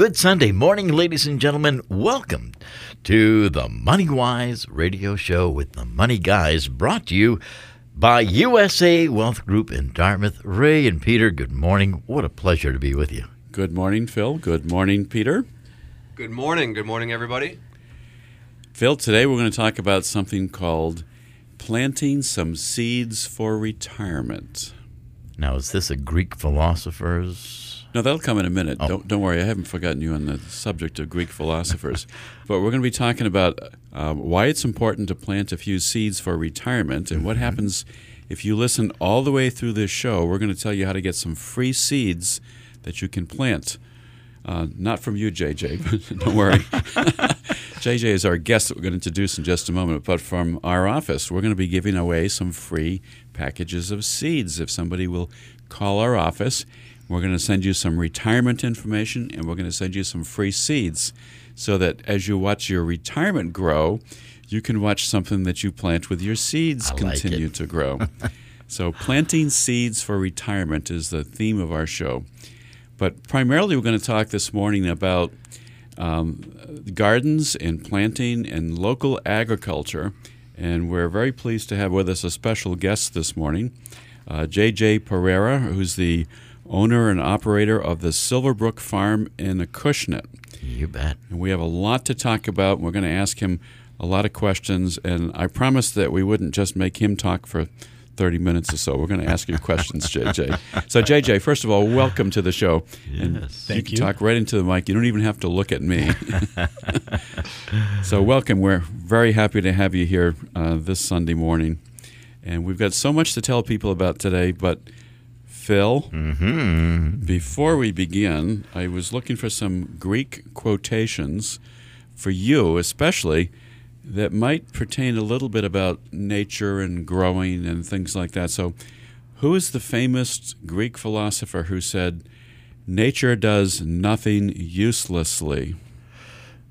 good Sunday morning, ladies and gentlemen. Welcome to the Money Wise radio show with the Money Guys, brought to you by USA Wealth Group in Dartmouth. Ray and Peter, good morning. What a pleasure to be with you. Good morning, Phil. Good morning, Peter. Good morning. Good morning, everybody. Phil, today we're going to talk about something called planting some seeds for retirement. Now, is this a Greek philosopher's? No, that'll come in a minute. Oh. Don't, don't worry, I haven't forgotten you on the subject of Greek philosophers. but we're going to be talking about uh, why it's important to plant a few seeds for retirement and what mm-hmm. happens if you listen all the way through this show. We're going to tell you how to get some free seeds that you can plant. Uh, not from you, JJ, but don't worry. JJ is our guest that we're going to introduce in just a moment, but from our office, we're going to be giving away some free packages of seeds. If somebody will call our office, we're going to send you some retirement information and we're going to send you some free seeds so that as you watch your retirement grow, you can watch something that you plant with your seeds I continue like to grow. so, planting seeds for retirement is the theme of our show. But primarily, we're going to talk this morning about um, gardens and planting and local agriculture. And we're very pleased to have with us a special guest this morning, uh, J.J. Pereira, who's the owner and operator of the Silverbrook Farm in Acushnet. You bet. And we have a lot to talk about. We're going to ask him a lot of questions, and I promised that we wouldn't just make him talk for 30 minutes or so. We're going to ask you questions, JJ. So, JJ, first of all, welcome to the show. Yes, and thank you. Can you. talk right into the mic. You don't even have to look at me. so, welcome. We're very happy to have you here uh, this Sunday morning. And we've got so much to tell people about today, but Phil, mm-hmm. before we begin, I was looking for some Greek quotations for you, especially that might pertain a little bit about nature and growing and things like that. So, who is the famous Greek philosopher who said, Nature does nothing uselessly?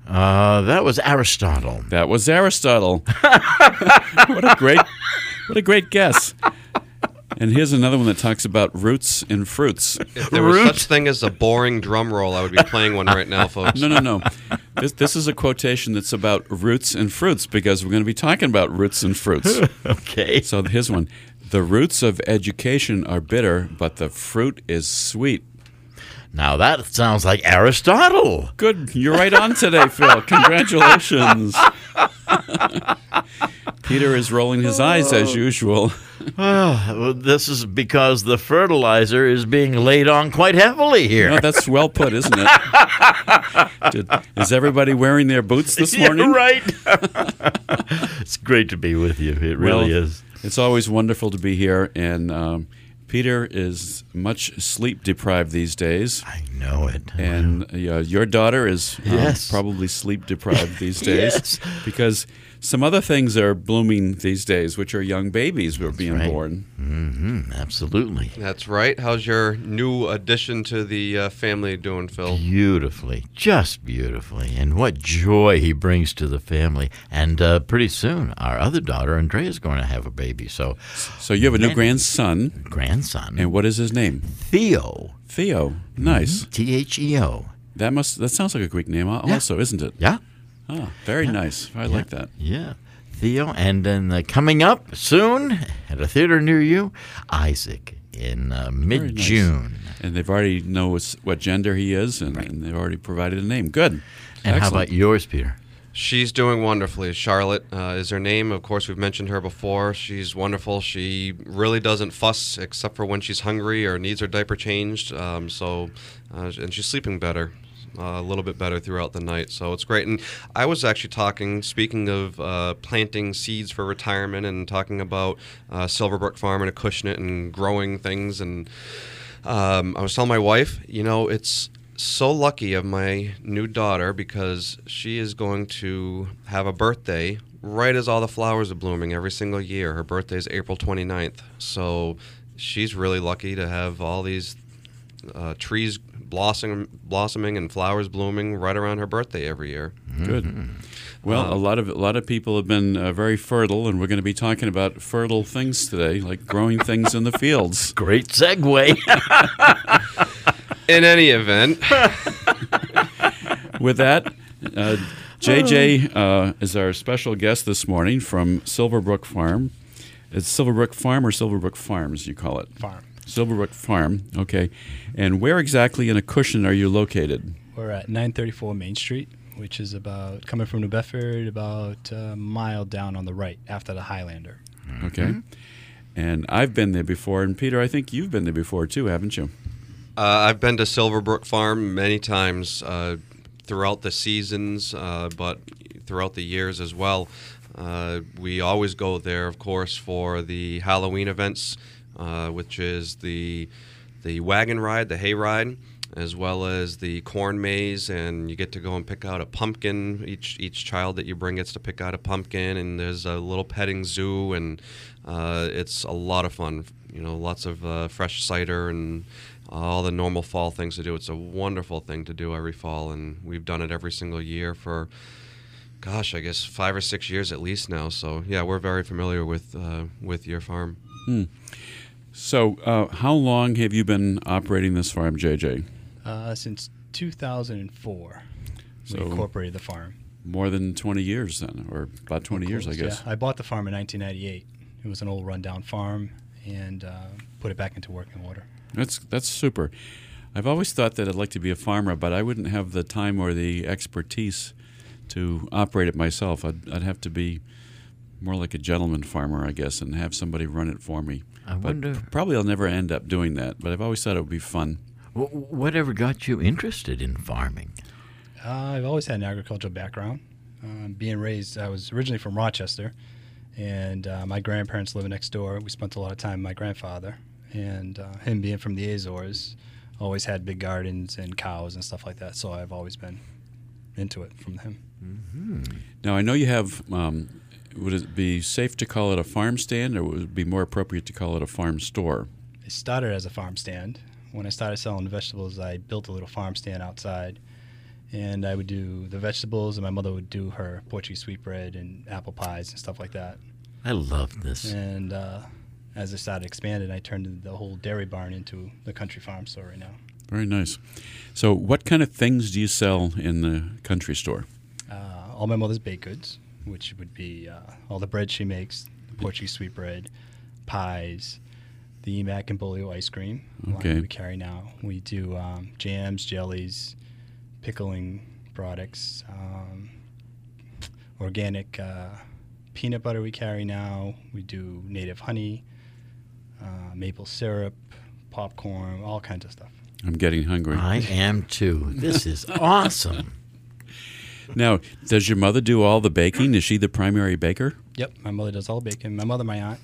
Uh, that was Aristotle. That was Aristotle. what a great, what a great guess. And here's another one that talks about roots and fruits. If there was such thing as a boring drum roll, I would be playing one right now, folks. No, no, no. This, this is a quotation that's about roots and fruits because we're going to be talking about roots and fruits. okay. So here's one. The roots of education are bitter, but the fruit is sweet. Now that sounds like Aristotle. Good. You're right on today, Phil. Congratulations. Peter is rolling his eyes as usual. well, this is because the fertilizer is being laid on quite heavily here. No, that's well put, isn't it? Did, is everybody wearing their boots this morning? Yeah, right. it's great to be with you. It really well, is. It's always wonderful to be here, and um, Peter is much sleep deprived these days. I know it. And uh, your daughter is um, yes. probably sleep deprived these days yes. because some other things are blooming these days, which are young babies who are That's being right. born. Mm-hmm. Absolutely. That's right. How's your new addition to the uh, family doing, Phil? Beautifully, just beautifully, and what joy he brings to the family. And uh, pretty soon, our other daughter Andrea is going to have a baby. So, So you have a new grandson, grandson and what is his name? Theo, Theo. Nice. T H E O. That must. That sounds like a Greek name, Yeah. also, isn't it? Yeah, Ah, very nice. I like that. yeah. Theo, and then uh, coming up soon at a theater near you, Isaac in uh, mid June. And they've already know what gender he is, and, and they've already provided a name. Good. And how about yours, Peter? She's doing wonderfully. Charlotte uh, is her name. Of course, we've mentioned her before. She's wonderful. She really doesn't fuss except for when she's hungry or needs her diaper changed. Um, so, uh, and she's sleeping better. Uh, a little bit better throughout the night, so it's great. And I was actually talking, speaking of uh, planting seeds for retirement, and talking about uh, Silverbrook Farm and Acushnet and growing things. And um, I was telling my wife, you know, it's so lucky of my new daughter because she is going to have a birthday right as all the flowers are blooming every single year. Her birthday is April 29th. So she's really lucky to have all these uh, trees blossoming, blossoming and flowers blooming right around her birthday every year. Good. Well, a lot of a lot of people have been uh, very fertile, and we're going to be talking about fertile things today, like growing things in the fields. Great segue. In any event, with that, uh, JJ uh, is our special guest this morning from Silverbrook Farm. It's Silverbrook Farm or Silverbrook Farms, you call it? Farm. Silverbrook Farm, okay. And where exactly in Acushnet are you located? We're at 934 Main Street, which is about coming from New Bedford, about a mile down on the right after the Highlander. Okay. And I've been there before. And Peter, I think you've been there before too, haven't you? Uh, I've been to Silverbrook Farm many times uh, throughout the seasons, uh, but throughout the years as well. Uh, we always go there, of course, for the Halloween events, which is the the wagon ride, the hay ride, as well as the corn maze, and you get to go and pick out a pumpkin. Each each child that you bring gets to pick out a pumpkin, and there's a little petting zoo, and uh, it's a lot of fun. You know, lots of uh, fresh cider and all the normal fall things to do. It's a wonderful thing to do every fall, and we've done it every single year for, gosh, I guess five or six years at least now. So yeah, we're very familiar with uh, with your farm. So, uh, how long have you been operating this farm, JJ? Uh, since 2004, So- we incorporated the farm. More than 20 years then, or about 20 years, I guess. Yeah, I bought the farm in 1998. It was an old rundown farm, and uh, put it back into working order. That's that's super. I've always thought that I'd like to be a farmer, but I wouldn't have the time or the expertise to operate it myself. I'd, I'd have to be more like a gentleman farmer, I guess, and have somebody run it for me. I But wonder p- probably I'll never end up doing that. But I've always thought it would be fun. whatever got you interested in farming. Uh, I've always had an agricultural background. Um, being raised, I was originally from Rochester, and uh, my grandparents lived next door. We spent a lot of time with my grandfather, and uh, him being from the Azores, always had big gardens and cows and stuff like that. So I've always been into it from him. Now I know you have. Um, would it be safe to call it a farm stand, or would it be more appropriate to call it a farm store? It started as a farm stand. When I started selling vegetables, I built a little farm stand outside, and I would do the vegetables, and my mother would do her Portuguese sweetbread and apple pies and stuff like that. I love this. And uh, as I started expanding, I turned the whole dairy barn into the country farm store right now. Very nice. So, what kind of things do you sell in the country store? Uh, all my mother's baked goods, which would be uh, all the bread she makes, the Portuguese sweetbread, pies, the Emack and Bolio ice cream Okay. that we carry now. We do um, jams, jellies, pickling products, um, organic uh, peanut butter we carry now. We do native honey, uh, maple syrup, popcorn, all kinds of stuff. I'm getting hungry. I am too. This is awesome. Now, does your mother do all the baking? Is she the primary baker? Yep, my mother does all the baking. My mother, my aunt,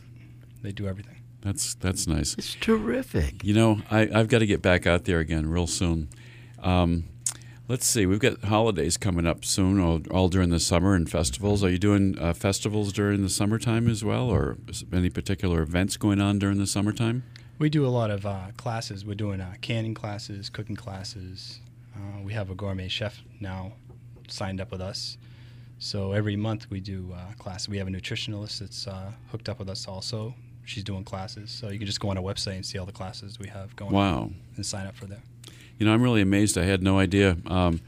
they do everything. That's that's nice. It's terrific. You know, I, I've got to get back out there again real soon. Um, let's see, we've got holidays coming up soon, all, all during the summer and festivals. Are you doing uh, festivals during the summertime as well, or is any particular events going on during the summertime? We do a lot of uh, classes. We're doing uh, canning classes, cooking classes. Uh, we have a gourmet chef now signed up with us. So every month we do uh, class. We have a nutritionalist that's uh, hooked up with us also. She's doing classes. So you can just go on our website and see all the classes we have going on Wow. and sign up for them. You know, I'm really amazed. I had no idea. Um,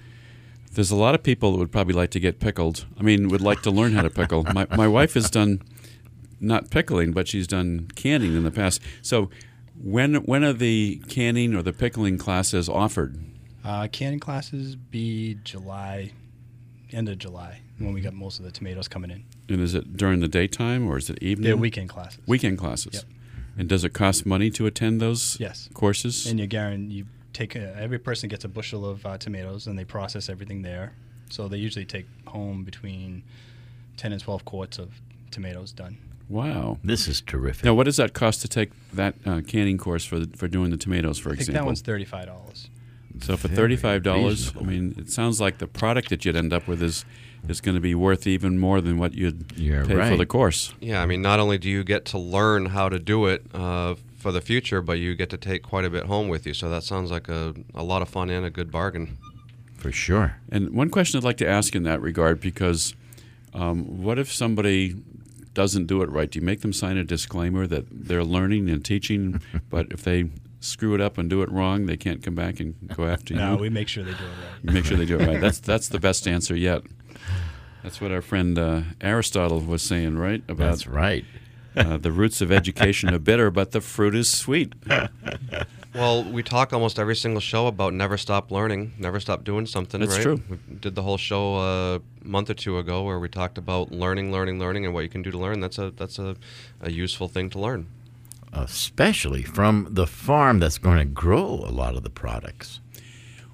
there's a lot of people that would probably like to get pickled. I mean, would like to learn how to pickle. My, my wife has done not pickling, but she's done canning in the past. So, when when are the canning or the pickling classes offered? Uh, canning classes be July, end of July, when we got most of the tomatoes coming in. And is it during the daytime or is it evening? They're weekend classes. Weekend classes. Yep. And does it cost money to attend those Yes. courses? And you guarantee you take a, every person gets a bushel of uh, tomatoes and they process everything there. So they usually take home between ten and twelve quarts of tomatoes done. wow. This is terrific. Now, what does that cost to take that uh, canning course for the, for doing the tomatoes, for I think example? that one's thirty five dollars. So for thirty-five dollars, I mean, it sounds like the product that you'd end up with is is going to be worth even more than what you'd You're pay for the course. Yeah, I mean, not only do you get to learn how to do it uh, for the future, but you get to take quite a bit home with you. So that sounds like a, a lot of fun and a good bargain. For sure. And one question I'd like to ask in that regard, because um, what if somebody doesn't do it right? Do you make them sign a disclaimer that they're learning and teaching, but if they screw it up and do it wrong, they can't come back and go after No, you. No, we make sure they do it right. Make sure they do it right. That's that's the best answer yet. That's what our friend uh, Aristotle was saying, right? About That's right. uh, the roots of education are bitter, but the fruit is sweet. Well, we talk almost every single show about never stop learning, never stop doing something. That's right? true. We did the whole show a month or two ago where we talked about learning, learning, learning, and what you can do to learn. That's a that's a, a useful thing to learn. Especially from the farm that's going to grow a lot of the products.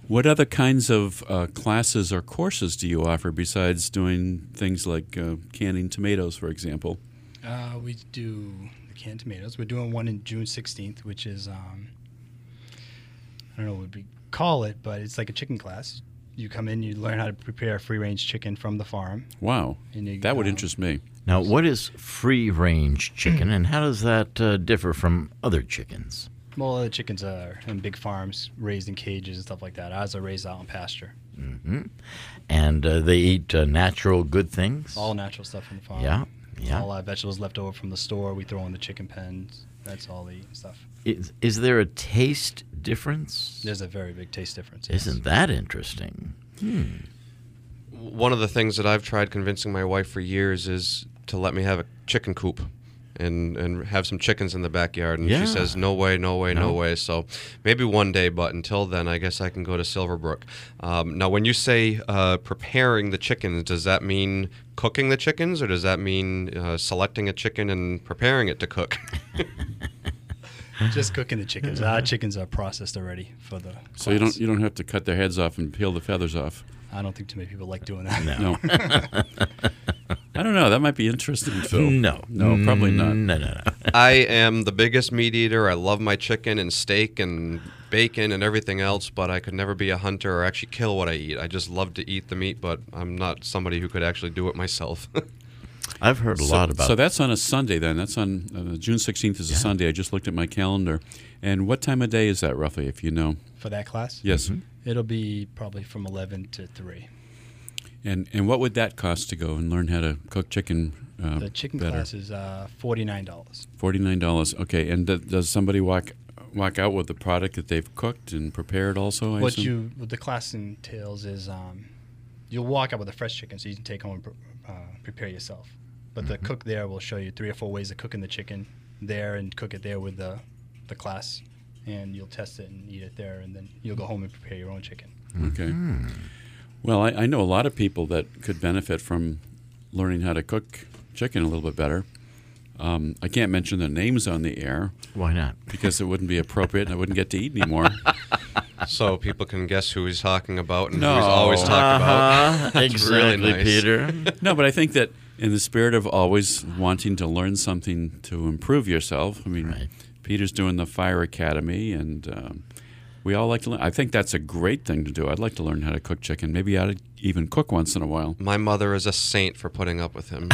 What other kinds of uh, classes or courses do you offer besides doing things like uh, canning tomatoes, for example? Uh, we do the canned tomatoes. We're doing one in June 16th, which is um, I don't know what we call it, but it's like a chicken class. You come in, you learn how to prepare free range chicken from the farm. Wow, And you, that would um, interest me. Now, what is free range chicken and how does that uh, differ from other chickens? Well, the chickens are in big farms, raised in cages and stuff like that. Ours are raised out in pasture. hmm And uh, they eat uh, natural good things? All natural stuff from the farm. Yeah, yeah. All our vegetables left over from the store, we throw in the chicken pens. That's all they eat stuff. Is, is there a taste difference? There's a very big taste difference. yes. Isn't that interesting? Hmm. One of the things that I've tried convincing my wife for years is to let me have a chicken coop and and have some chickens in the backyard and Yeah. she says no way no way no, No. way so maybe one day but until then i guess i can go to silverbrook um, now when you say uh, preparing the chickens does that mean cooking the chickens or does that mean uh, selecting a chicken and preparing it to cook Just cooking the chickens. Our chickens are processed already for the. So you don't you don't have to cut their heads off and peel the feathers off. I don't think too many people like doing that. No. No. I don't know. That might be interesting, Phil. No. No, probably not. Mm, no, no, no. i am the biggest meat eater i love my chicken and steak and bacon and everything else but i could never be a hunter or actually kill what i eat i just love to eat the meat but i'm not somebody who could actually do it myself I've heard a So- lot about So that's on a Sunday then. That's on uh, June 16th is a Yeah. Sunday. I just looked at my calendar. And what time of day is that roughly, if you know? For that class? Yes. It'll be probably from 11 to 3. And and what would that cost to go and learn how to cook chicken? Uh, The chicken better? class is uh, $49. Forty nine dollars. Okay. And th- does somebody walk walk out with the product that they've cooked and prepared also? I what assume? you what the class entails is um, you'll walk out with a fresh chicken so you can take home and pre- uh, prepare yourself. But the cook there will show you three or four ways of cooking the chicken there and cook it there with the, the class. And you'll test it and eat it there, and then you'll go home and prepare your own chicken. Okay. Hmm. Well, I, I know a lot of people that could benefit from learning how to cook chicken a little bit better. Um, I can't mention their names on the air Why not? because it wouldn't be appropriate and I wouldn't get to eat anymore. so people can guess who he's talking about and No. who he's always talking about. Uh-huh. That's exactly, really nice. Peter. no, but I think that in the spirit of always wanting to learn something to improve yourself, I mean, Right. Peter's doing the Fire Academy, and um, we all like to learn. I think that's a great thing to do. I'd like to learn how to cook chicken. Maybe I'd even cook once in a while. My mother is a saint for putting up with him.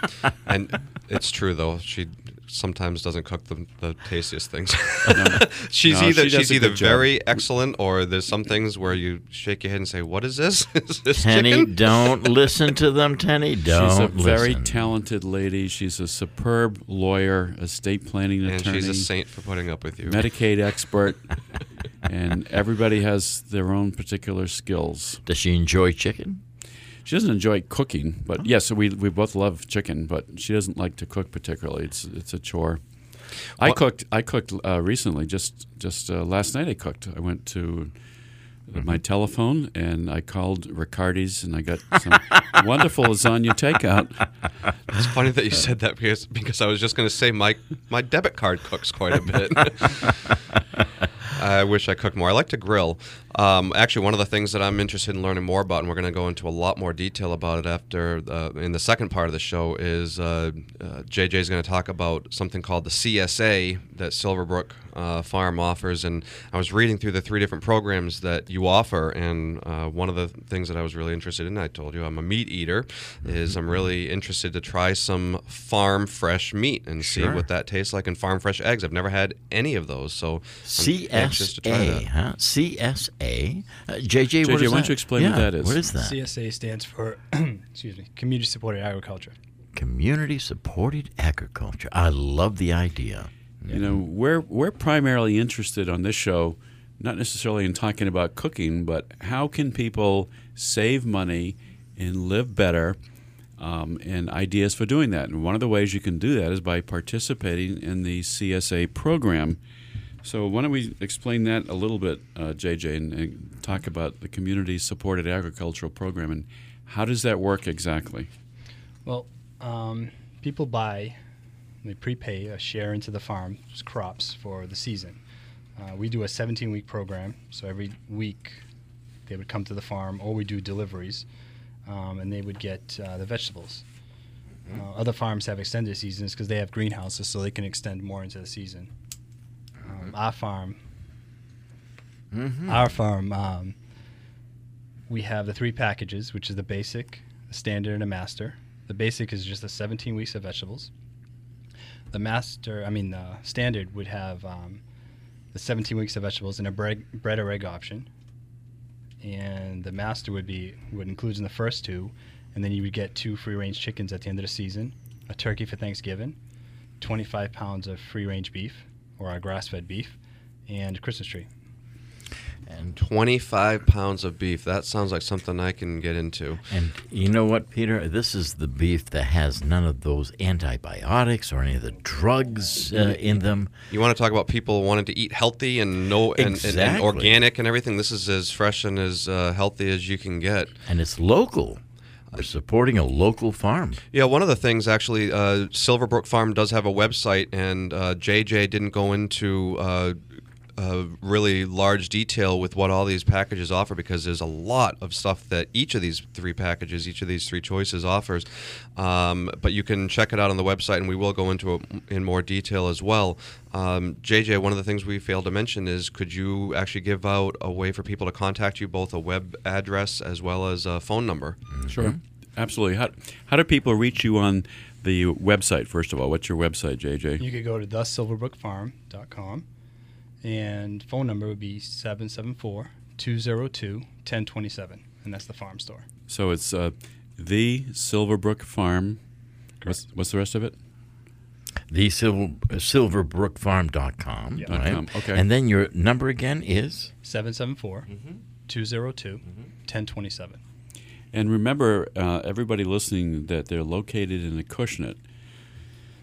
and it's true though. She sometimes doesn't cook the, the tastiest things. she's No, either she she's either good job. very excellent or there's some things where you shake your head and say, "What is this? is this Tenny, chicken?" don't listen to them, Tenny. Don't she's a very listen. talented lady. She's a superb lawyer, estate planning And attorney, she's a saint for putting up with you. Medicaid expert, and everybody has their own particular skills. Does she enjoy chicken? She doesn't enjoy cooking, but yes, we we both love chicken, but she doesn't like to cook particularly. It's it's a chore. I cooked. I cooked uh, recently. Just just uh, last night, I cooked. I went to my telephone and I called Riccardi's and I got some wonderful lasagna takeout. It's funny that you said that because because I was just going to say my my debit card cooks quite a bit. I wish I cooked more. I like to grill. Um, actually, one of the things that I'm interested in learning more about, and we're going to go into a lot more detail about it after uh, in the second part of the show, is uh, uh, JJ is going to talk about something called the CSA that Silverbrook uh, Farm offers. And I was reading through the three different programs that you offer, and uh, one of the things that I was really interested in, I told you I'm a meat eater, is I'm really interested to try some farm fresh meat and see what that tastes like, and farm fresh eggs. I've never had any of those, so I'm anxious to try CSA, that. huh? CSA. Uh, JJ, JJ, is why don't you explain what that is? What is that? CSA stands for, excuse me, Community Supported Agriculture. Community supported agriculture. I love the idea. You know, we're we're primarily interested on this show, not necessarily in talking about cooking, but how can people save money and live better, um, and ideas for doing that. And one of the ways you can do that is by participating in the CSA program. So why don't we explain that a little bit, uh, JJ, and, and talk about the community supported agricultural program and how does that work exactly? Well, um, people buy, they prepay a share into the farm's crops for the season. Uh, we do a 17 week program, so every week they would come to the farm, or we do deliveries, um, and they would get uh, the vegetables. Uh, other farms have extended seasons because they have greenhouses, so they can extend more into the season. Our farm, Mm-hmm. our farm, um, we have the three packages, which is the basic, the standard, and a master. The basic is just the 17 weeks of vegetables. The master, I mean, the standard would have um, the 17 weeks of vegetables and a bread, bread or egg option. And the master would be would include in the first two, and then you would get two free range chickens at the end of the season, a turkey for Thanksgiving, 25 pounds of free range beef or our grass fed beef, and Christmas tree. And 25 pounds of beef. That sounds like something I can get into. And you know what, Peter? This is the beef that has none of those antibiotics or any of the drugs uh, in them. You want to talk about people wanting to eat healthy and no and, and, and Exactly. organic and everything. This is as fresh and as uh, healthy as you can get. And it's local. Supporting a local farm. Yeah, one of the things actually, uh, Silverbrook Farm does have a website, and uh, JJ didn't go into uh, uh, really large detail with what all these packages offer because there's a lot of stuff that each of these three packages, each of these three choices offers. Um, but you can check it out on the website, and we will go into it in more detail as well. Um, JJ, one of the things we failed to mention is could you actually give out a way for people to contact you, both a web address as well as a phone number? Sure. Absolutely. How, how do people reach you on the website, first of all? What's your website, JJ? You could go to thesilverbrookfarm.com and phone number would be 774 202 1027. And that's the farm store. So it's uh, the Silverbrook Farm. What's, what's the rest of it? The silver, silverbrookfarm.com. Dot com, okay. And then your number again is? 774 202 1027. And remember, uh, everybody listening, that they're located in Acushnet.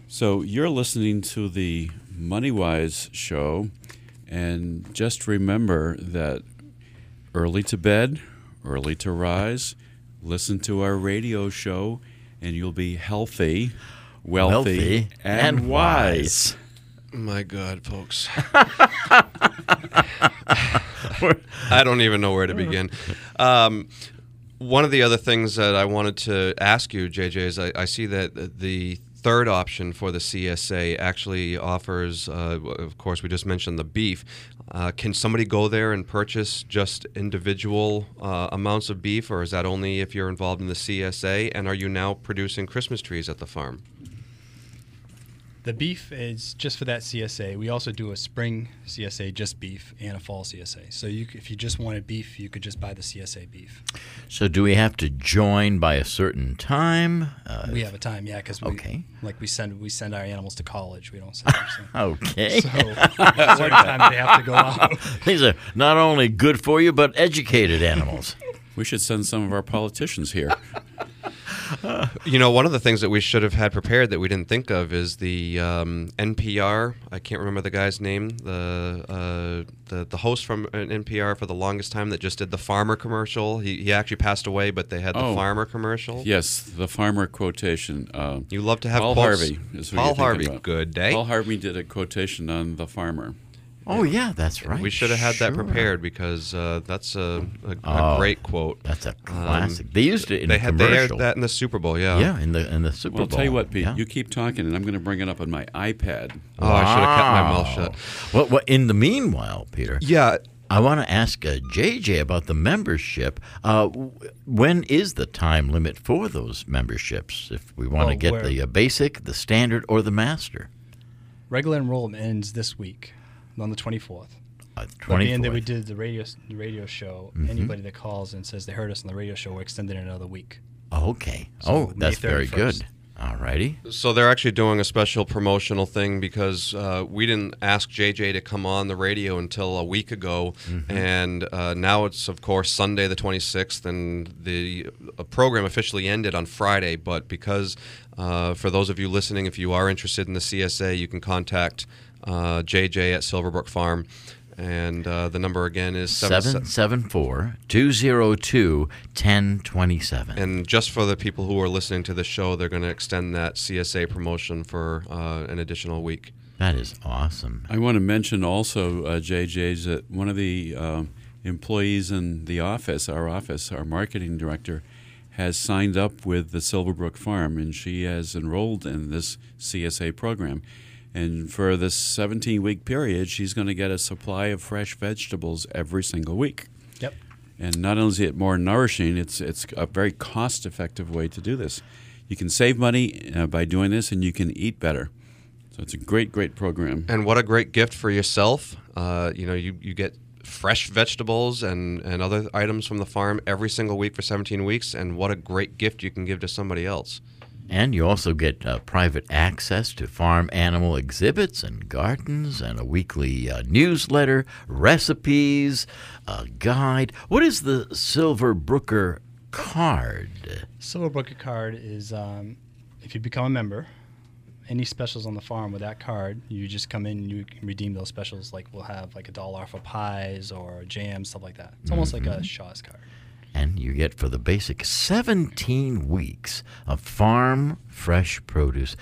So you're listening to the MoneyWise show, and just remember that early to bed, early to rise, listen to our radio show, and you'll be healthy, wealthy, and, wise. My God, folks. I don't even know where to begin. Um, one of the other things that I wanted to ask you, JJ, is I, I see that the third option for the CSA actually offers, uh, of course, we just mentioned the beef. Uh, can somebody go there and purchase just individual uh, amounts of beef, or is that only if you're involved in the CSA? And are you now producing Christmas trees at the farm? The beef is just for that CSA. We also do a spring CSA, just beef, and a fall CSA. So you, if you just wanted beef, you could just buy the CSA beef. So do we have to join by a certain time? Uh, we have a time, yeah, because we Okay. like we send we send our animals to college. We don't send them. So, okay. so at certain time they have to go out. These are not only good for you, but educated animals. We should send some of our politicians here. You know, one of the things that we should have had prepared that we didn't think of is the um, NPR. I can't remember the guy's name. The uh, the the host from uh, NPR for the longest time that just did the farmer commercial. He, he actually passed away, but they had the Oh. farmer commercial. Yes, the farmer quotation. Uh, You love to have Paul quotes. Harvey is who Paul Harvey. about. Good day. Paul Harvey did a quotation on the farmer. Oh, yeah, that's right. We should have had that Sure. prepared because uh, that's a, a, a Oh, great quote. That's a classic. they used it in they a had they aired commercial. that in the Super Bowl. Yeah. yeah, in the in the Super Bowl. Well, Bowl. tell you what, Pete, Yeah. you keep talking, and I'm going to bring it up on my iPad. Oh, I should have kept my mouth shut. Well, well, in the meanwhile, Peter, Yeah. I want to ask uh, JJ about the membership. Uh, w- when is the time limit for those memberships? If we want to Well, get we're- the uh, basic, the standard, or the master? Regular enrollment ends this week on the 24th. Uh, But being that we did the radio the radio show, Mhm. anybody that calls and says they heard us on the radio show, we're extending it another week. Okay. So oh, May that's very good. All righty. So they're actually doing a special promotional thing because uh, we didn't ask JJ to come on the radio until a week ago, and uh, now it's of course Sunday the 26th, and the uh, program officially ended on Friday. But because uh, for those of you listening, if you are interested in the CSA, you can contact uh, JJ at Silverbrook Farm. And uh, the number again is seven- 774 202 1027. And just for the people who are listening to the show, they're going to extend that CSA promotion for uh, an additional week. That is awesome. I want to mention also, uh, JJ's, that one of the um, employees in the office, our office, our marketing director, has signed up with the Silverbrook Farm, and she has enrolled in this CSA program. And for this 17 week period, she's going to get a supply of fresh vegetables every single week. Yep. And not only is it more nourishing, it's it's a very cost effective way to do this. You can save money uh, by doing this, and you can eat better. So it's a great, great program. And what a great gift for yourself. Uh, you know, you, you get fresh vegetables and, and other items from the farm every single week for 17 weeks. And what a great gift you can give to somebody else. And you also get uh, private access to farm animal exhibits and gardens, and a weekly uh, newsletter, recipes, a guide. What is the Silver Brooker card? Silver Brooker card is um, if you become a member, any specials on the farm with that card, you just come in and you can redeem those specials. Like we'll have like a dollar off of pies or jam, stuff like that. It's almost like a Shaw's card. And you get for the basic 17 weeks of farm fresh produce.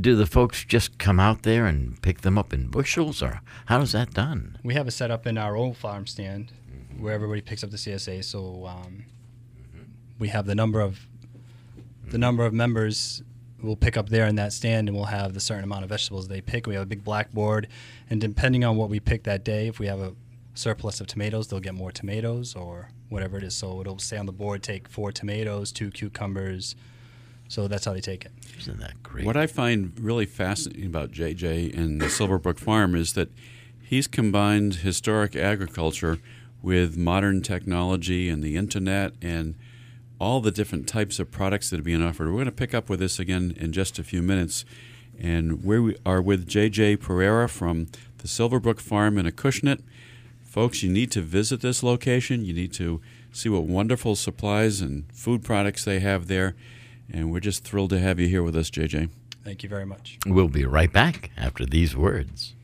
Do the folks just come out there and pick them up in bushels, or how is that done? We have it set up in our own farm stand where everybody picks up the CSA. So um, we have the number of the number of members will pick up there in that stand, and we'll have the certain amount of vegetables they pick. We have a big blackboard, and depending on what we pick that day, if we have a surplus of tomatoes, they'll get more tomatoes or whatever it is. So it'll say on the board, take four tomatoes, two cucumbers. So that's how they take it. Isn't that great? What I find really fascinating about JJ and the Silverbrook Farm is that he's combined historic agriculture with modern technology and the internet and all the different types of products that are being offered. We're going to pick up with this again in just a few minutes. And we are with JJ Pereira from the Silverbrook Farm in Acushnet. Folks, you need to visit this location. You need to see what wonderful supplies and food products they have there. And we're just thrilled to have you here with us, JJ. Thank you very much. We'll be right back after these words.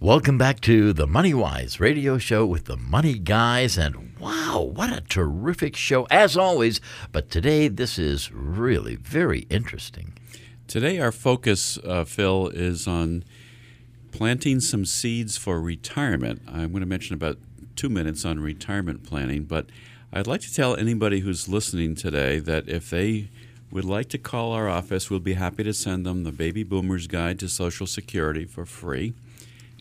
Welcome back to the Money Wise radio show with the Money Guys. And wow, what a terrific show, as always. But today, this is really very interesting. Today, our focus, uh, Phil, is on planting some seeds for retirement. I'm going to mention about two minutes on retirement planning, but I'd like to tell anybody who's listening today that if they would like to call our office, we'll be happy to send them the Baby Boomer's Guide to Social Security for free.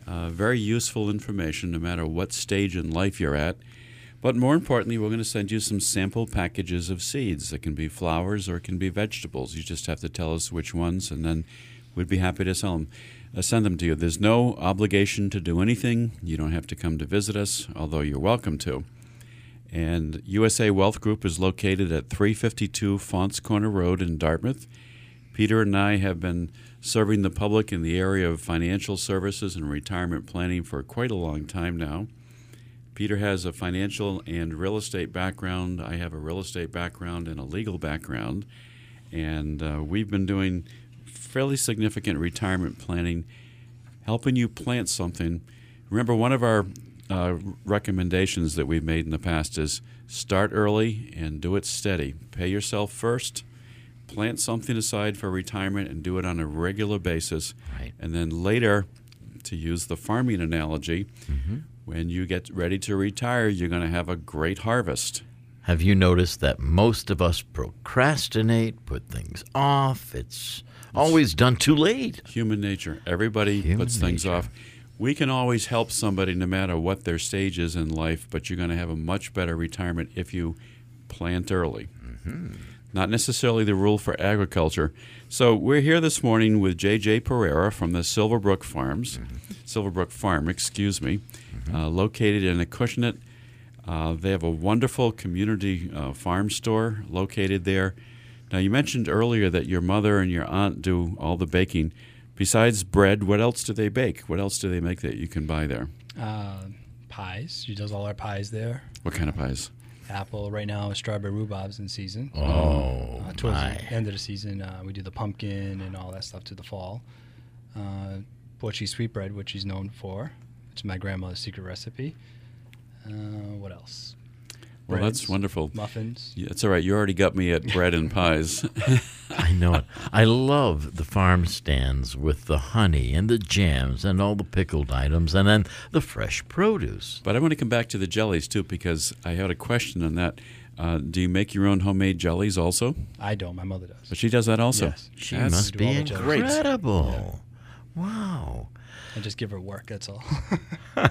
Uh, very useful information no matter what stage in life you're at. But more importantly, we're going to send you some sample packages of seeds that can be flowers or can be vegetables. You just have to tell us which ones, and then we'd be happy to sell them, uh, send them to you. There's no obligation to do anything. You don't have to come to visit us, although you're welcome to. And USA Wealth Group is located at 352 Faunce Corner Road in Dartmouth. Peter and I have been serving the public in the area of financial services and retirement planning for quite a long time now. Peter has a financial and real estate background. I have a real estate background and a legal background. and uh, we've been doing fairly significant retirement planning, helping you plant something. Remember, one of our uh, recommendations that we've made in the past is start early and do it steady. Pay yourself first, plant something aside for retirement, and do it on a regular basis. Right. And then later, to use the farming analogy, mm-hmm. when you get ready to retire, you're going to have a great harvest. Have you noticed that most of us procrastinate, put things off? It's always done too late. Human nature. Everybody Human puts things off. We can always help somebody no matter what their stage is in life, but you're going to have a much better retirement if you plant early. Mm-hmm. Not necessarily the rule for agriculture. So we're here this morning with J.J. Pereira from the Silverbrook Farms, Silverbrook Farm, excuse me, uh, located in Acushnet. Uh, they have a wonderful community uh, farm store located there. Now, you mentioned earlier that your mother and your aunt do all the baking. Besides bread, what else do they bake? What else do they make that you can buy there? Uh, pies. She does all our pies there. What kind of pies? Apple right now, strawberry rhubarbs in season. Oh, Uh, towards my. the end of the season, uh, we do the pumpkin and all that stuff to the fall. Uh, Portuguese sweetbread, which she's known for, which is my grandmother's secret recipe. Uh, what else? Well, that's wonderful. Muffins. Yeah, it's all right. You already got me at bread and pies. I know it. I love the farm stands with the honey and the jams and all the pickled items and then the fresh produce. but I want to come back to the jellies too because I had a question on that. Uh, do you make your own homemade jellies also? I don't. My mother does. But she does that also. Yes. She That's must be all the jellies. Great. incredible. Wow. I just give her work. That's all.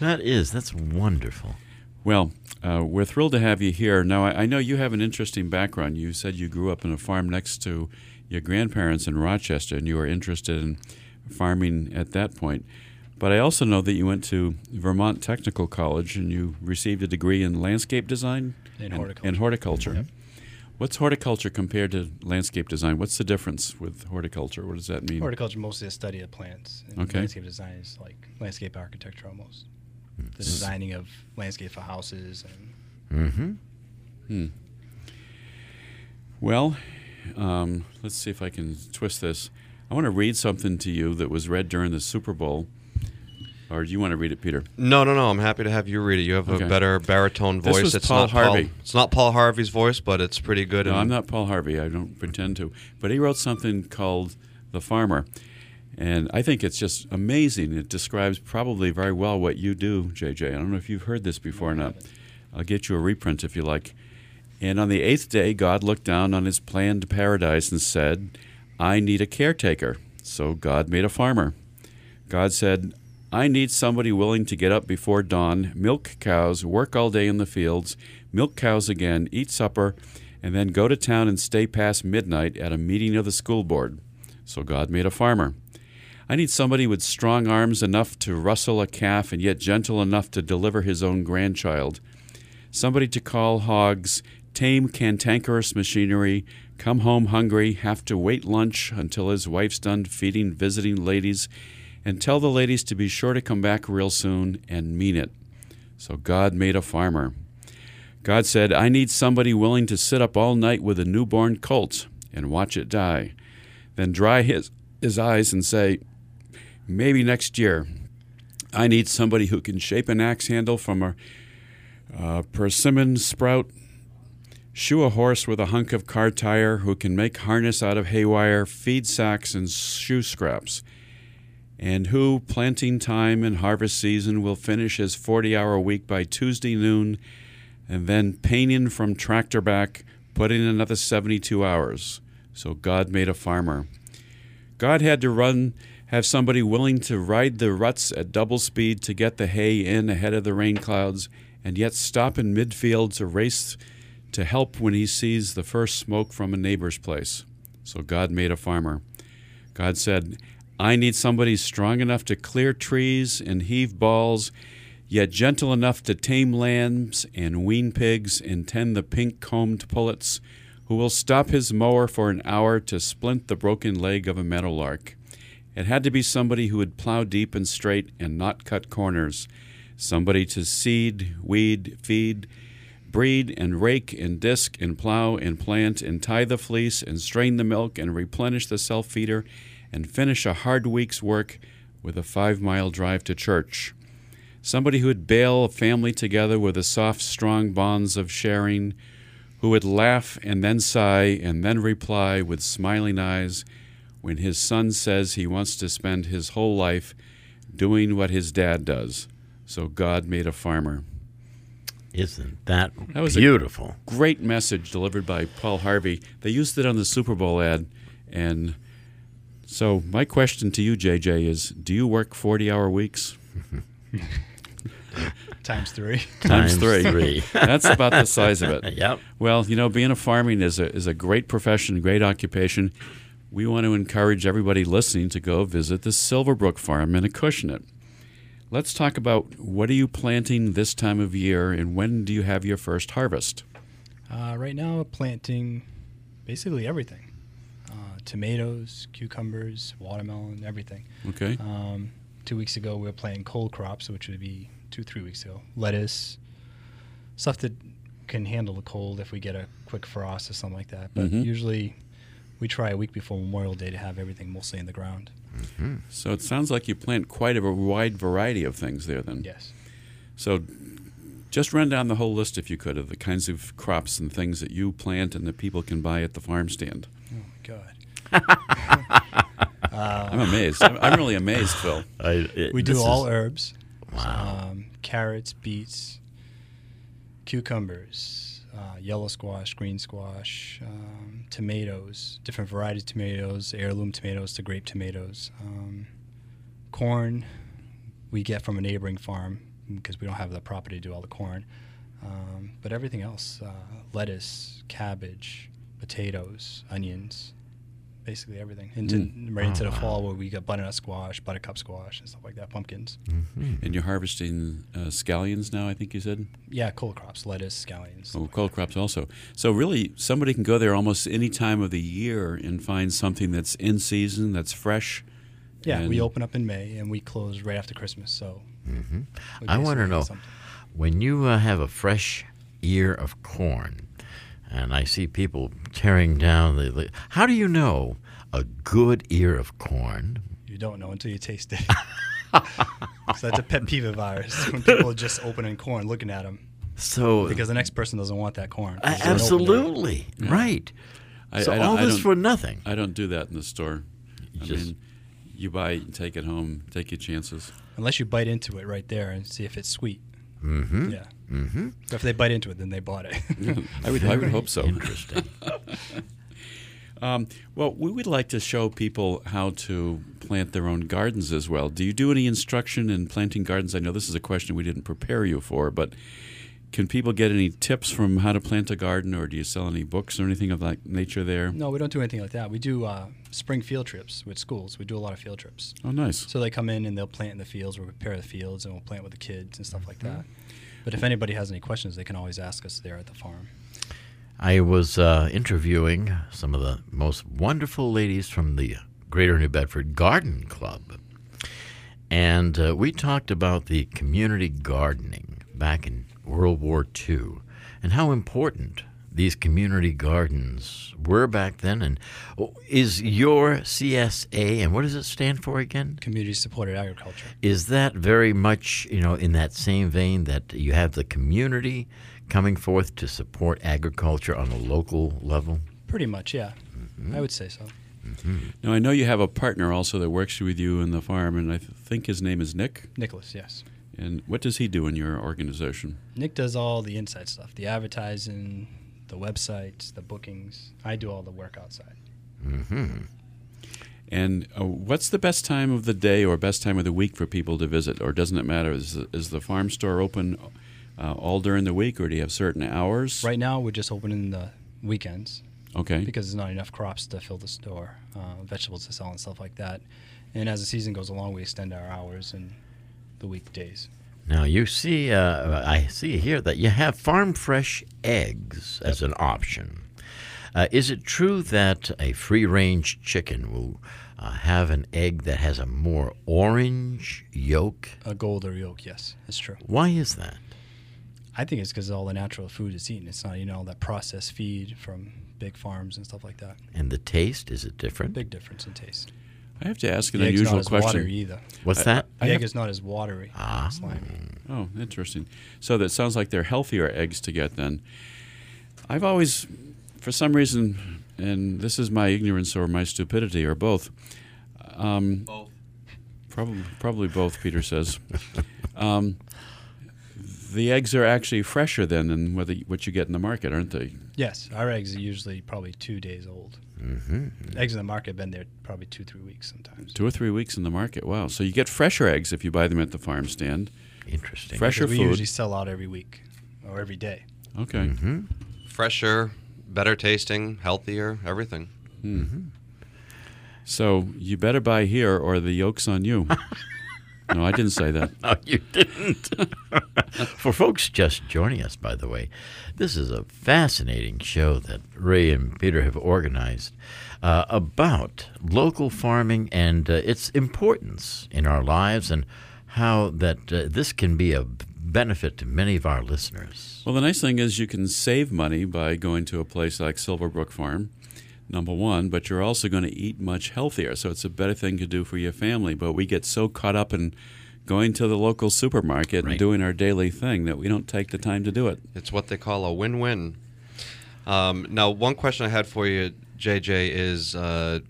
That is, that's wonderful. Well, uh, we're thrilled to have you here. Now, I, I know you have an interesting background. You said you grew up in a farm next to your grandparents in Rochester, and you were interested in farming at that point. But I also know that you went to Vermont Technical College and you received a degree in landscape design In and- horticulture. And horticulture. What's horticulture compared to landscape design? What's the difference with horticulture? What does that mean? Horticulture mostly a study of plants. And Okay. Landscape design is like landscape architecture almost. The designing of landscape for houses and Mm-hmm. Well, um, let's see if I can twist this. I want to read something to you that was read during the Super Bowl. Or do you want to read it, Peter? No, no, no. I'm happy to have you read it. You have Okay. a better baritone This voice. was it's Paul not Harvey. Paul, it's not Paul Harvey's voice, but it's pretty good. No, and I'm not Paul Harvey. I don't pretend to. But he wrote something called The Farmer. And I think it's just amazing. It describes probably very well what you do, JJ. I don't know if you've heard this before or not. I'll get you a reprint if you like. And on the eighth day, God looked down on his planned paradise and said, I need a caretaker. So God made a farmer. God said, I need somebody willing to get up before dawn, milk cows, work all day in the fields, milk cows again, eat supper, and then go to town and stay past midnight at a meeting of the school board. So God made a farmer. I need somebody with strong arms enough to rustle a calf and yet gentle enough to deliver his own grandchild. Somebody to call hogs, tame cantankerous machinery, come home hungry, have to wait lunch until his wife's done feeding visiting ladies, and tell the ladies to be sure to come back real soon and mean it. So God made a farmer. God said, I need somebody willing to sit up all night with a newborn colt and watch it die, then dry his, his eyes and say, Maybe next year. I need somebody who can shape an axe handle from a uh, persimmon sprout, shoe a horse with a hunk of car tire, who can make harness out of haywire, feed sacks, and shoe scraps, and who, planting time and harvest season, will finish his 40 hour week by Tuesday noon, and then painting from tractor back, put in another 72 hours. So God made a farmer. God had to run, have somebody willing to ride the ruts at double speed to get the hay in ahead of the rain clouds, and yet stop in midfield to race to help when he sees the first smoke from a neighbor's place. So God made a farmer. God said, I need somebody strong enough to clear trees and heave balls, yet gentle enough to tame lambs and wean pigs and tend the pink combed pullets, who will stop his mower for an hour to splint the broken leg of a meadowlark. It had to be somebody who would plow deep and straight and not cut corners, somebody to seed, weed, feed, breed and rake and disc and plow and plant and tie the fleece and strain the milk and replenish the self feeder and finish a hard week's work with a five mile drive to church. Somebody who would bail a family together with the soft, strong bonds of sharing, who would laugh and then sigh and then reply with smiling eyes when his son says he wants to spend his whole life doing what his dad does. So God made a farmer. Isn't that, That was a- beautiful? Great message delivered by Paul Harvey. They used it on the Super Bowl ad. And so, my question to you, JJ, is do you work 40 hour weeks? Times three. Times Times three. three. That's about the size of it. Yep. Well, you know, being a farming is a, is a great profession, great occupation. We want to encourage everybody listening to go visit the Silverbrook Farm in Acushnet. Let's talk about what are you planting this time of year and when do you have your first harvest? Uh, right now, planting basically everything uh, tomatoes, cucumbers, watermelon, everything. Okay. Um, two weeks ago, we were planting cold crops, which would be two, three weeks ago. Lettuce, stuff that can handle the cold if we get a quick frost or something like that. But Mhm. usually, we try a week before Memorial Day to have everything mostly in the ground. So it sounds like you plant quite a wide variety of things there then. Yes. So just run down the whole list if you could of the kinds of crops and things that you plant and that people can buy at the farm stand. Oh my God. I'm amazed. I'm, I'm really amazed, Phil. I, it- We do all is- herbs. Wow. Um, carrots, beets, cucumbers, uh, yellow squash, green squash, um, tomatoes, different varieties of tomatoes, heirloom tomatoes to grape tomatoes, um, corn. We get from a neighboring farm because we don't have the property to do all the corn. Um, but everything else, uh, lettuce, cabbage, potatoes, onions, basically everything. Into Mm. right into Oh, the wow. fall where we get butternut squash, buttercup squash, and stuff like that, pumpkins. Mhm. And you're harvesting uh, scallions now, I think you said? Yeah, cold crops, lettuce, scallions. stuff Oh, cold that. crops also. So really, somebody can go there almost any time of the year and find something that's in season, that's fresh. Yeah, we open up in May and we close right after Christmas. So Mhm. I want to know something. when you uh, have a fresh ear of corn, and I see people tearing down the. the how do you know a good ear of corn? You don't know until you taste it. so that's a pet peeve of ours when people are just opening corn, looking at them, So because the next person doesn't want that corn. 'cause they haven't opened it. absolutely right. I, so I, all this don't, for nothing. I don't do that in the store. You I just- mean, you buy it and take it home, take your chances. Unless you bite into it right there and see if it's sweet. Mm-hmm. Yeah. Mm-hmm. So if they bite into it, then they bought it. I would, I would hope so. Interesting. Um, well, we would like to show people how to plant their own gardens as well. Do you do any instruction in planting gardens? I know this is a question we didn't prepare you for, but can people get any tips from how to plant a garden, or do you sell any books or anything of that nature there? no, we don't do anything like that. We do uh, spring field trips with schools. We do a lot of field trips. Oh, nice. So they come in and they'll plant in the fields. We'll prepare the fields and we'll plant with the kids and stuff like Mm-hmm. that. But if anybody has any questions, they can always ask us there at the farm. I was uh, interviewing some of the most wonderful ladies from the Greater New Bedford Garden Club. And uh, we talked about the community gardening back in World War II and how important these community gardens were back then. And is your CSA, and what does it stand for again? Community supported agriculture. Is that very much, you know, in that same vein that you have the community coming forth to support agriculture on a local level? Pretty much, yeah. Mm-hmm. I would say so. Now, I know you have a partner also that works with you in the farm, and I th- think his name is Nick. Nicholas, yes. And what does he do in your organization? Nick does all the inside stuff the advertising, the websites, the bookings. I do all the work outside. Mm-hmm. And uh, what's the best time of the day or best time of the week for people to visit, or doesn't it matter? Is, is the farm store open uh, all during the week, or do you have certain hours? Right now, we're just opening the weekends Okay. because there's not enough crops to fill the store, uh, vegetables to sell, and stuff like that. And as the season goes along, we extend our hours and the weekdays. Now you see, uh, I see here that you have farm fresh eggs as an option. Uh, is it true that a free range chicken will uh, have an egg that has a more orange yolk? A gold or yolk, yes, that's true. Why is that? I think it's because all the natural food is eaten. It's not you know all that processed feed from big farms and stuff like that. And the taste is it different? Big difference in taste. I have to ask an The unusual not as question. watery either. What's I- that? I the have- egg is not as watery. Ah. slimy. Oh, interesting. So that sounds like they're healthier eggs to get then. I've always, for some reason, and this is my ignorance or my stupidity or both. Um, Both. Probably, probably both. Peter says. um, the eggs are actually fresher then than what, the, what you get in the market, aren't they? Yes, our eggs are usually probably two days old. Mm-hmm. Eggs in the market have been there probably two, three weeks sometimes. Two or three weeks in the market. Wow. So you get fresher eggs if you buy them at the farm stand. Interesting. Fresher we food. usually sell out every week or every day. Okay. Mm-hmm. Fresher, better tasting, healthier, everything. So you better buy here or the yolk's on you. no, I didn't say that. No, you didn't. For folks just joining us, by the way, this is a fascinating show that Ray and Peter have organized uh, about local farming and uh, its importance in our lives and how that uh, this can be a benefit to many of our listeners. Well, the nice thing is you can save money by going to a place like Silverbrook Farm, number one, but you're also going to eat much healthier. So it's a better thing to do for your family. But we get so caught up in going to the local supermarket Right. and doing our daily thing that we don't take the time to do it. It's what they call a win-win. Um, now, one question I had for you, JJ, is uh,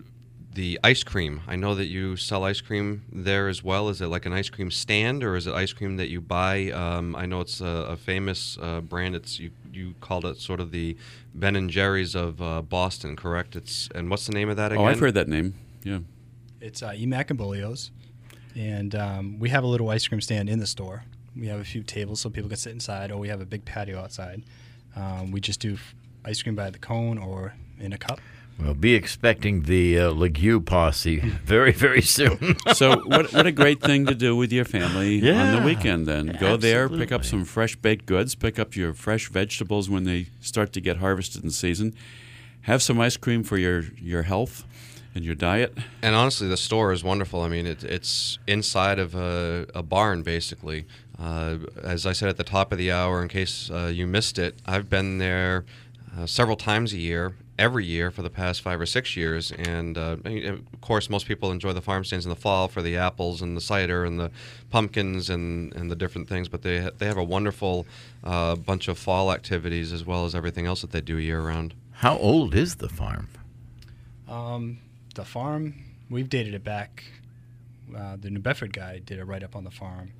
the ice cream. I know that you sell ice cream there as well. Is it like an ice cream stand, or is it ice cream that you buy? Um, I know it's a, a famous uh, brand. It's you you called it sort of the Ben and Jerry's of uh, Boston, correct? It's and what's the name of that again? Oh, I've heard that name. Yeah. It's uh, Emack and Bolio's, and um, we have a little ice cream stand in the store. We have a few tables so people can sit inside, or we have a big patio outside. Um, we just do ice cream by the cone or in a cup. We'll be expecting the uh, Legue posse very, very soon. So what, what a great thing to do with your family on the weekend then. Go there, pick up some fresh baked goods, pick up your fresh vegetables when they start to get harvested in season. Have some ice cream for your, your health and your diet. And honestly, the store is wonderful. I mean, it, it's inside of a, a barn, basically. Uh, as I said at the top of the hour, in case uh, you missed it, I've been there uh, several times a year, every year for the past five or six years. And uh, of course, most people enjoy the farm stands in the fall for the apples and the cider and the pumpkins and, and the different things. But they, ha- they have a wonderful uh, bunch of fall activities as well as everything else that they do year round. How old is the farm? Um, the farm, we've dated it back. Uh, the New Bedford guy did a write up on the farm,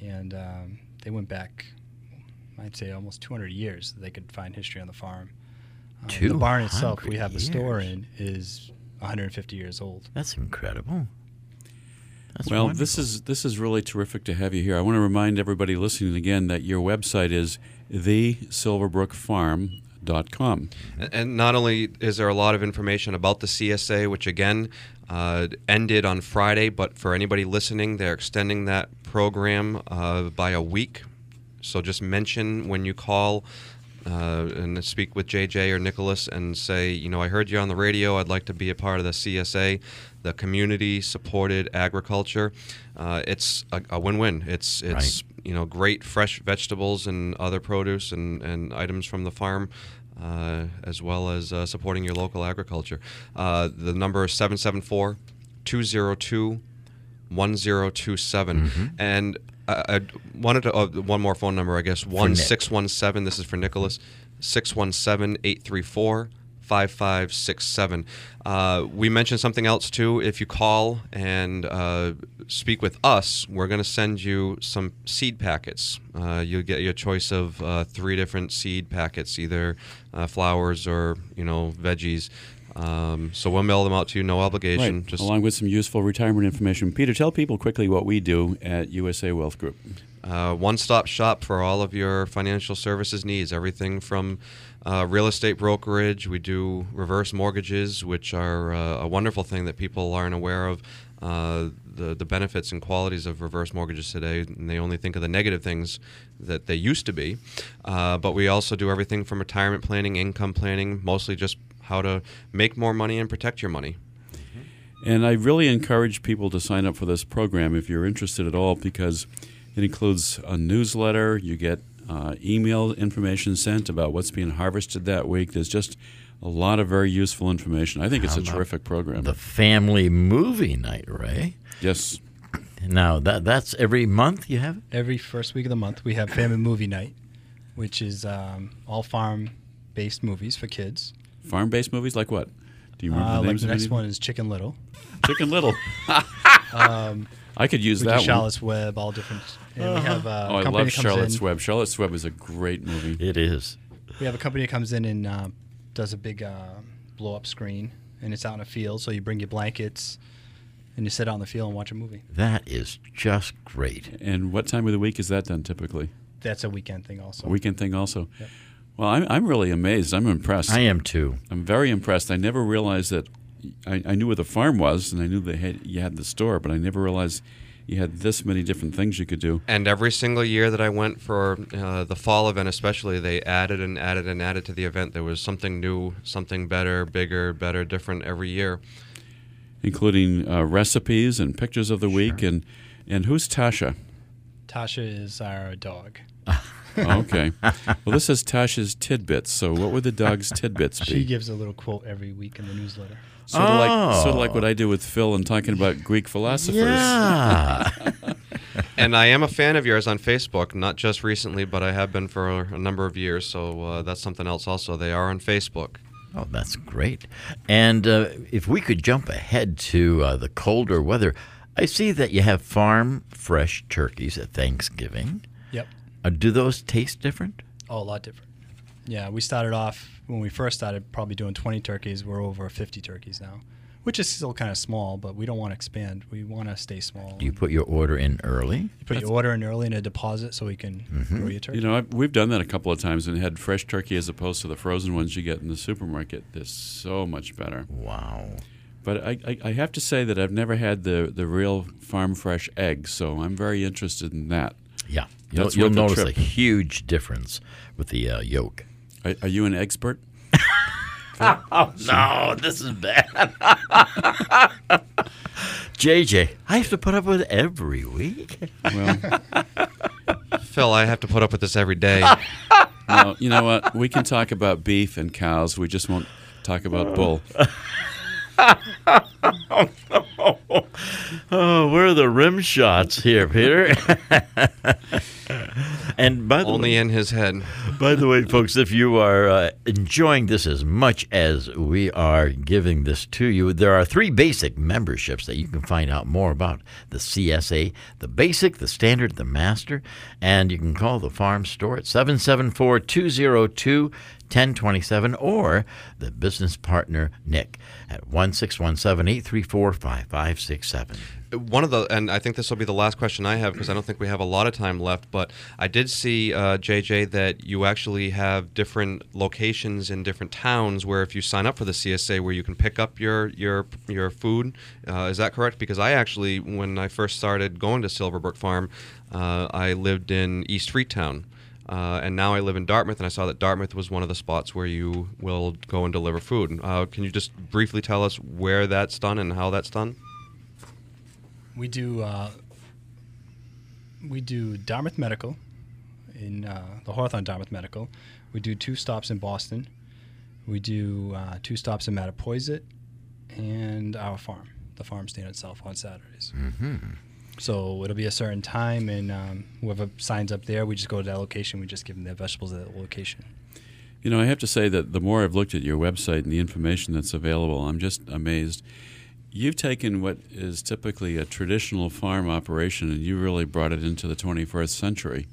and um, they went back, I'd say, almost 200 years that they could find history on the farm. Um, the barn itself, we have the store years. in, is 150 years old. That's incredible. That's well, wonderful. this is this is really terrific to have you here. I want to remind everybody listening again that your website is thesilverbrookfarm.com. And- And not only is there a lot of information about the CSA, which again uh, ended on Friday, but for anybody listening, they're extending that program uh, by a week. So just mention when you call uh, and speak with JJ or Nicholas and say, you know, I heard you on the radio. I'd like to be a part of the CSA, the community supported agriculture. Uh, it's a, a win-win. It's it's you know great fresh vegetables and other produce and, and items from the farm. Uh, as well as uh, supporting your local agriculture. Uh, the number is 774 202 1027. And I, I wanted to, uh, one more phone number, I guess, 1617. This is for Nicholas, 617 834 5567. Uh, we mentioned something else too. If you call and uh, speak with us, we're going to send you some seed packets. Uh, you'll get your choice of uh, three different seed packets, either uh, flowers or you know veggies. Um, so we'll mail them out to you, no obligation. Right, Just along with some useful retirement information. Peter, tell people quickly what we do at USA Wealth Group. uh, one-stop shop for all of your financial services needs. Everything from uh, real estate brokerage. We do reverse mortgages, which are uh, a wonderful thing that people aren't aware of. Uh, the the benefits and qualities of reverse mortgages today, and they only think of the negative things that they used to be. Uh, but we also do everything from retirement planning, income planning, mostly just how to make more money and protect your money. And I really encourage people to sign up for this program if you're interested at all because it includes a newsletter. You get uh, email information sent about what's being harvested that week. There's just a lot of very useful information. I think it's How a terrific program. The family movie night, Ray. yes. Now that that's every month you have? Every first week of the month, we have family movie night, which is um, all farm-based movies for kids. Farm based movies like what? Do you remember Uh, the like names the of next any? one is Chicken Little. Chicken Little. Um, I could use we do that one. Charlotte's Web, all different. And we have uh, Oh, I a company love Charlotte's in. Web. Charlotte's Web is a great movie. It is. We have a company that comes in and uh, does a big uh, blow-up screen, and it's out in a field. So you bring your blankets, and you sit out in the field and watch a movie. That is just great. And what time of the week is that done typically? That's a weekend thing, also. A weekend thing also. Yep. Well, I'm, I'm really amazed. I'm impressed. I am too. I'm very impressed. I never realized that. I, I knew where the farm was, and I knew they had you had the store, but I never realized you had this many different things you could do. And every single year that I went for uh, the fall event, especially, they added and added and added to the event. There was something new, something better, bigger, better, different every year. including uh, recipes and pictures of the week. And and who's Tasha? Tasha is our dog. Oh, okay. well, this is Tasha's tidbits. So, what would the dog's tidbits be? She gives a little quote every week in the newsletter. Sort of like sort of Oh. like what I do with Phil and talking about Greek philosophers. Yeah. And I am a fan of yours on Facebook, not just recently, but I have been for a number of years. So uh, that's something else also. They are on Facebook. oh, that's great. And uh, if we could jump ahead to uh, the colder weather, I see that you have farm fresh turkeys at Thanksgiving. Yep. Uh, do those taste different? Oh, a lot different. Yeah, we started off when we first started probably doing 20 turkeys. We're over 50 turkeys now, which is still kind of small, but we don't want to expand. We want to stay small. Do you put your order in early? You put your order in early in a deposit so we can Mm-hmm. grow your turkey. You know, I've, we've done that a couple of times and had fresh turkey as opposed to the frozen ones you get in the supermarket. They're so much better. Wow. But I, I, I have to say that I've never had the, the real farm fresh eggs, so I'm very interested in that. Yeah. You'll, That's you'll worth the notice a huge difference with the uh, yolk. Are, are you an expert? Oh, no, this is bad. JJ, I have to put up with every week. Well, Phil, I have to put up with this every day. no, you know what? We can talk about beef and cows. We just won't talk about bull. Oh, where are the rim shots here, Peter? and by the Only way, in his head. by the way, folks, if you are uh, enjoying this as much as we are giving this to you, there are three basic memberships that you can find out more about the CSA: the basic, the standard, the master, and you can call the farm store at 774-202. 1027 or the business partner Nick at 1617-834-5567. One of the, and I think this will be the last question I have because I don't think we have a lot of time left. But I did see, uh, JJ, that you actually have different locations in different towns where if you sign up for the CSA, where you can pick up your your your food. Uh, is that correct? Because I actually, when I first started going to Silverbrook Farm, uh, I lived in East Freetown. Uh, and now I live in Dartmouth, and I saw that Dartmouth was one of the spots where you will go and deliver food. Uh, can you just briefly tell us where that's done and how that's done? We do uh, we do Dartmouth Medical in uh, the Hawthorne Dartmouth Medical. We do two stops in Boston. We do uh, two stops in Mattapoisett and our farm, the farm stand itself on Saturdays. Mm-hmm. So it'll be a certain time, and um, whoever signs up there, we just go to that location. We just give them their vegetables at that location. You know, I have to say that the more I've looked at your website and the information that's available, I'm just amazed. You've taken what is typically a traditional farm operation and you really brought it into the 21st century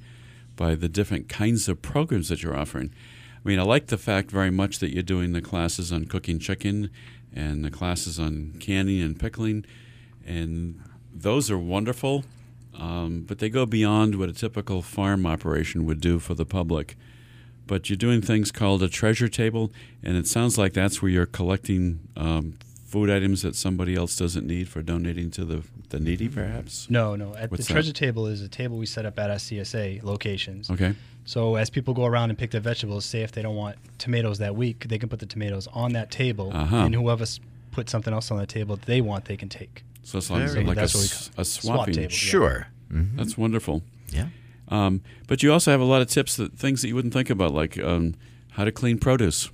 by the different kinds of programs that you're offering. I mean, I like the fact very much that you're doing the classes on cooking chicken and the classes on canning and pickling, and those are wonderful, um, but they go beyond what a typical farm operation would do for the public but you're doing things called a treasure table, and it sounds like that's where you're collecting um, food items that somebody else doesn't need for donating to the, the needy, perhaps. No, no. At What's the that? treasure table is a table we set up at our CSA locations. Okay. So as people go around and pick their vegetables, say if they don't want tomatoes that week, they can put the tomatoes on that table, Uh-huh. and whoever s- put something else on the table that they want, they can take. So it's like, Very like a, That's what we s- call- a swap swapping. table. Sure. Mhm. That's wonderful. Yeah. Um, but you also have a lot of tips that things that you wouldn't think about, like um, how to clean produce.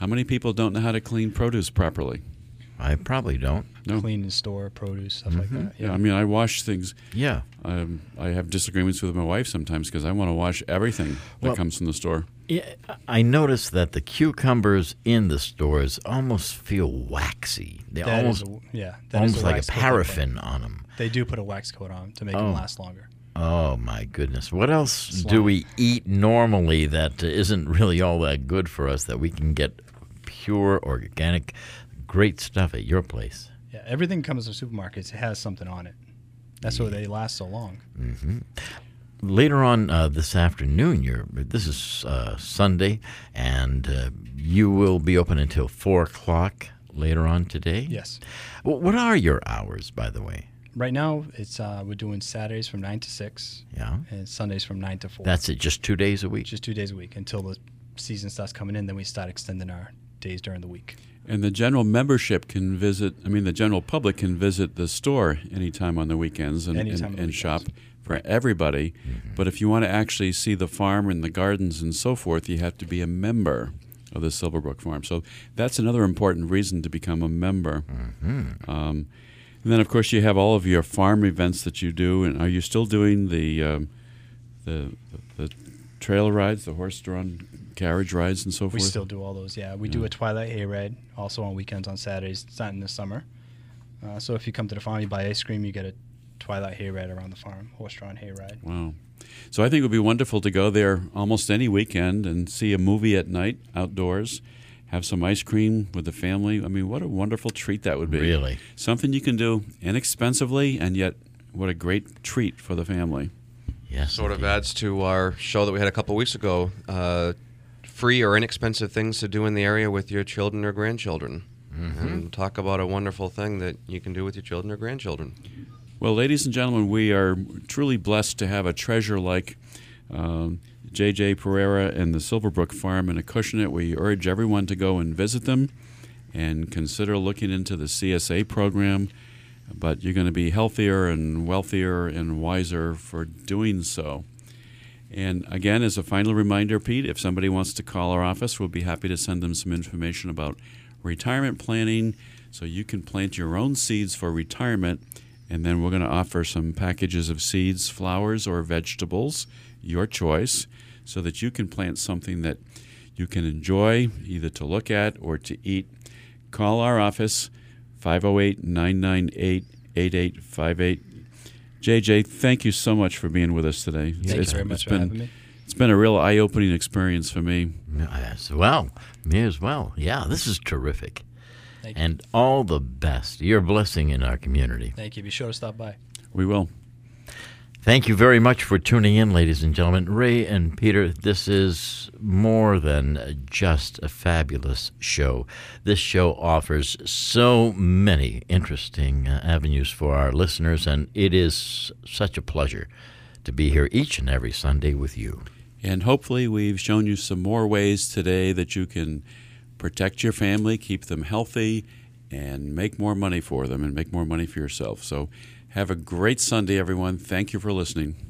How many people don't know how to clean produce properly? I probably don't. No. Clean and store produce, stuff like that. Yeah, I mean, I wash things. Yeah. Um, I have disagreements with my wife sometimes because I want to wash everything that Well- comes from the store. Yeah, I noticed that the cucumbers in the stores almost feel waxy. They That almost a- yeah, almost like a wax coat paraffin on them. They do put a wax coat on to make Oh. them last longer. Oh my goodness! What else do we eat normally that uh, isn't really all that good for us that we can get pure organic, great stuff at your place? Yeah, everything comes to supermarkets. It has something on it. That's why they last so long. Mm-hmm. Later on uh, this afternoon, you're, this is uh, Sunday, and uh, you will be open until four o'clock later on today. Yes. Wh- What are your hours, by the way? Right now, it's uh, we're doing Saturdays from nine to six, Yeah, and Sundays from nine to four. that's it. Just two days a week. just two days a week until the season starts coming in. Then we start extending our days during the week. And the general membership can visit, I mean, the general public can visit the store anytime on the weekends and, and, on the and shop for everybody. But if you want to actually see the farm and the gardens and so forth, you have to be a member of the Silverbrook Farm. So that's another important reason to become a member. Um, and then, of course, you have all of your farm events that you do. And are you still doing the um, the, the trail rides, the horse-drawn carriage rides, and so We forth? We still do all those. Yeah, we do a Twilight Hayride also on weekends on Saturdays, It's not in the summer. Uh, so if you come to the farm, you buy ice cream, you get a Twilight Hayride around the farm, horse-drawn hayride. Wow. So I think it would be wonderful to go there almost any weekend and see a movie at night outdoors, have some ice cream with the family. I mean, what a wonderful treat that would be. Really? Something you can do inexpensively and yet what a great treat for the family. Yes. Sort of adds to our show that we had a couple weeks ago. Uh, free or inexpensive things to do in the area with your children or grandchildren. And talk about a wonderful thing that you can do with your children or grandchildren. Well, ladies and gentlemen, we are truly blessed to have a treasure like um, J.J. Pereira and the Silverbrook Farm in Acushnet. We urge everyone to go and visit them and consider looking into the CSA program. But you're going to be healthier and wealthier and wiser for doing so. And again, as a final reminder, Pete, if somebody wants to call our office, we'll be happy to send them some information about retirement planning so you can plant your own seeds for retirement. And then we're going to offer some packages of seeds, flowers, or vegetables, your choice, so that you can plant something that you can enjoy, either to look at or to eat. Call our office, 508 998 8858. JJ, thank you so much for being with us today. Thank It's- you very it's much for been- having me. It's been a real eye opening experience for me. As well. Me as well. Yeah, this is terrific. Thank you. And all the best. You're a blessing in our community. Thank you. Be sure to stop by. We will. Thank you very much for tuning in, ladies and gentlemen. Ray and Peter, this is more than just a fabulous show. This show offers so many interesting uh, avenues for our listeners, and it is such a pleasure to be here each and every Sunday with you. And hopefully, we've shown you some more ways today that you can protect your family, keep them healthy, and make more money for them and make more money for yourself. So, have a great Sunday, everyone. Thank you for listening.